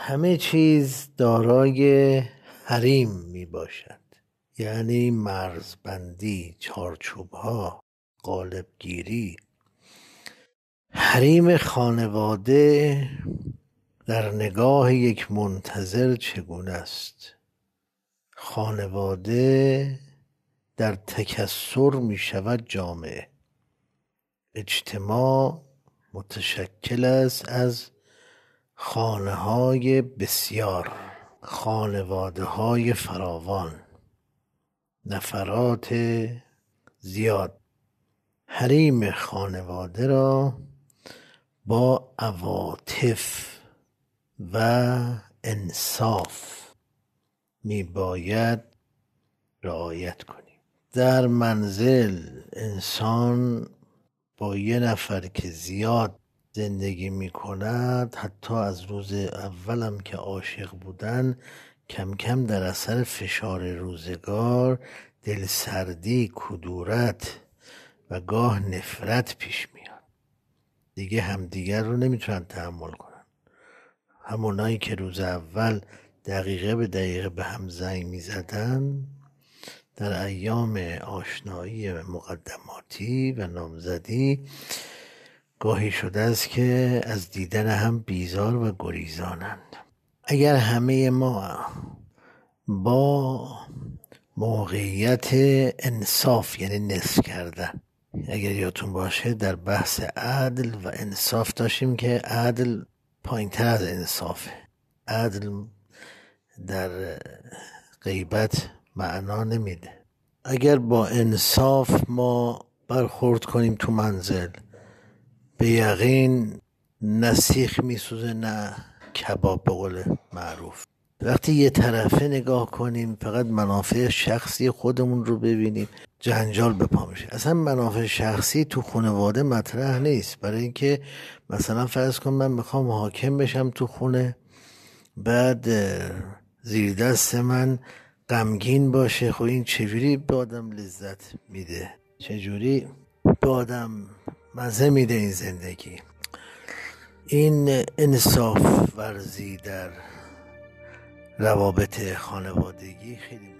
همه چیز دارای حریم می باشد یعنی مرزبندی چارچوب ها قالبگیری. حریم خانواده در نگاه یک منتظر چگونه است؟ خانواده در تکسر می شود جامعه. اجتماع متشکل است از خانه های بسیار خانواده های فراوان نفرات زیاد. حریم خانواده را با عواطف و انصاف می باید رعایت کنیم. در منزل انسان با یه نفر که زیاد زندگی می کند حتی از روز اولم که عاشق بودن کم کم در اثر فشار روزگار دلسردی کدورت و گاه نفرت پیش میاد. دیگه همدیگر رو نمی‌تونن تحمل کنن. همونایی که روز اول دقیقه به دقیقه به هم زنگ می‌زدن در ایام آشنایی مقدماتی و نامزدی گاهی شده است که از دیدن هم بیزار و گریزانند. اگر همه ما با موقعیت انصاف یعنی نصف کردن اگر یادتون باشه در بحث عدل و انصاف داشتیم که عدل پایین تر از انصافه عدل در غیبت معنا نمیده. اگر با انصاف ما برخورد کنیم تو منزل به یقین نه سیخ میسوزه نه کباب به قول معروف. وقتی یه طرفه نگاه کنیم فقط منافع شخصی خودمون رو ببینیم جنجال به پا میشه. اصلا منافع شخصی تو خانواده مطرح نیست. برای اینکه مثلا فرض کن من می‌خوام حاکم بشم تو خونه بعد زیر دست من غمگین باشه خب این چجوری به آدم لذت میده؟ چجوری به آدم مزه میده این زندگی. این انصاف ورزی در روابط خانوادگی خیلی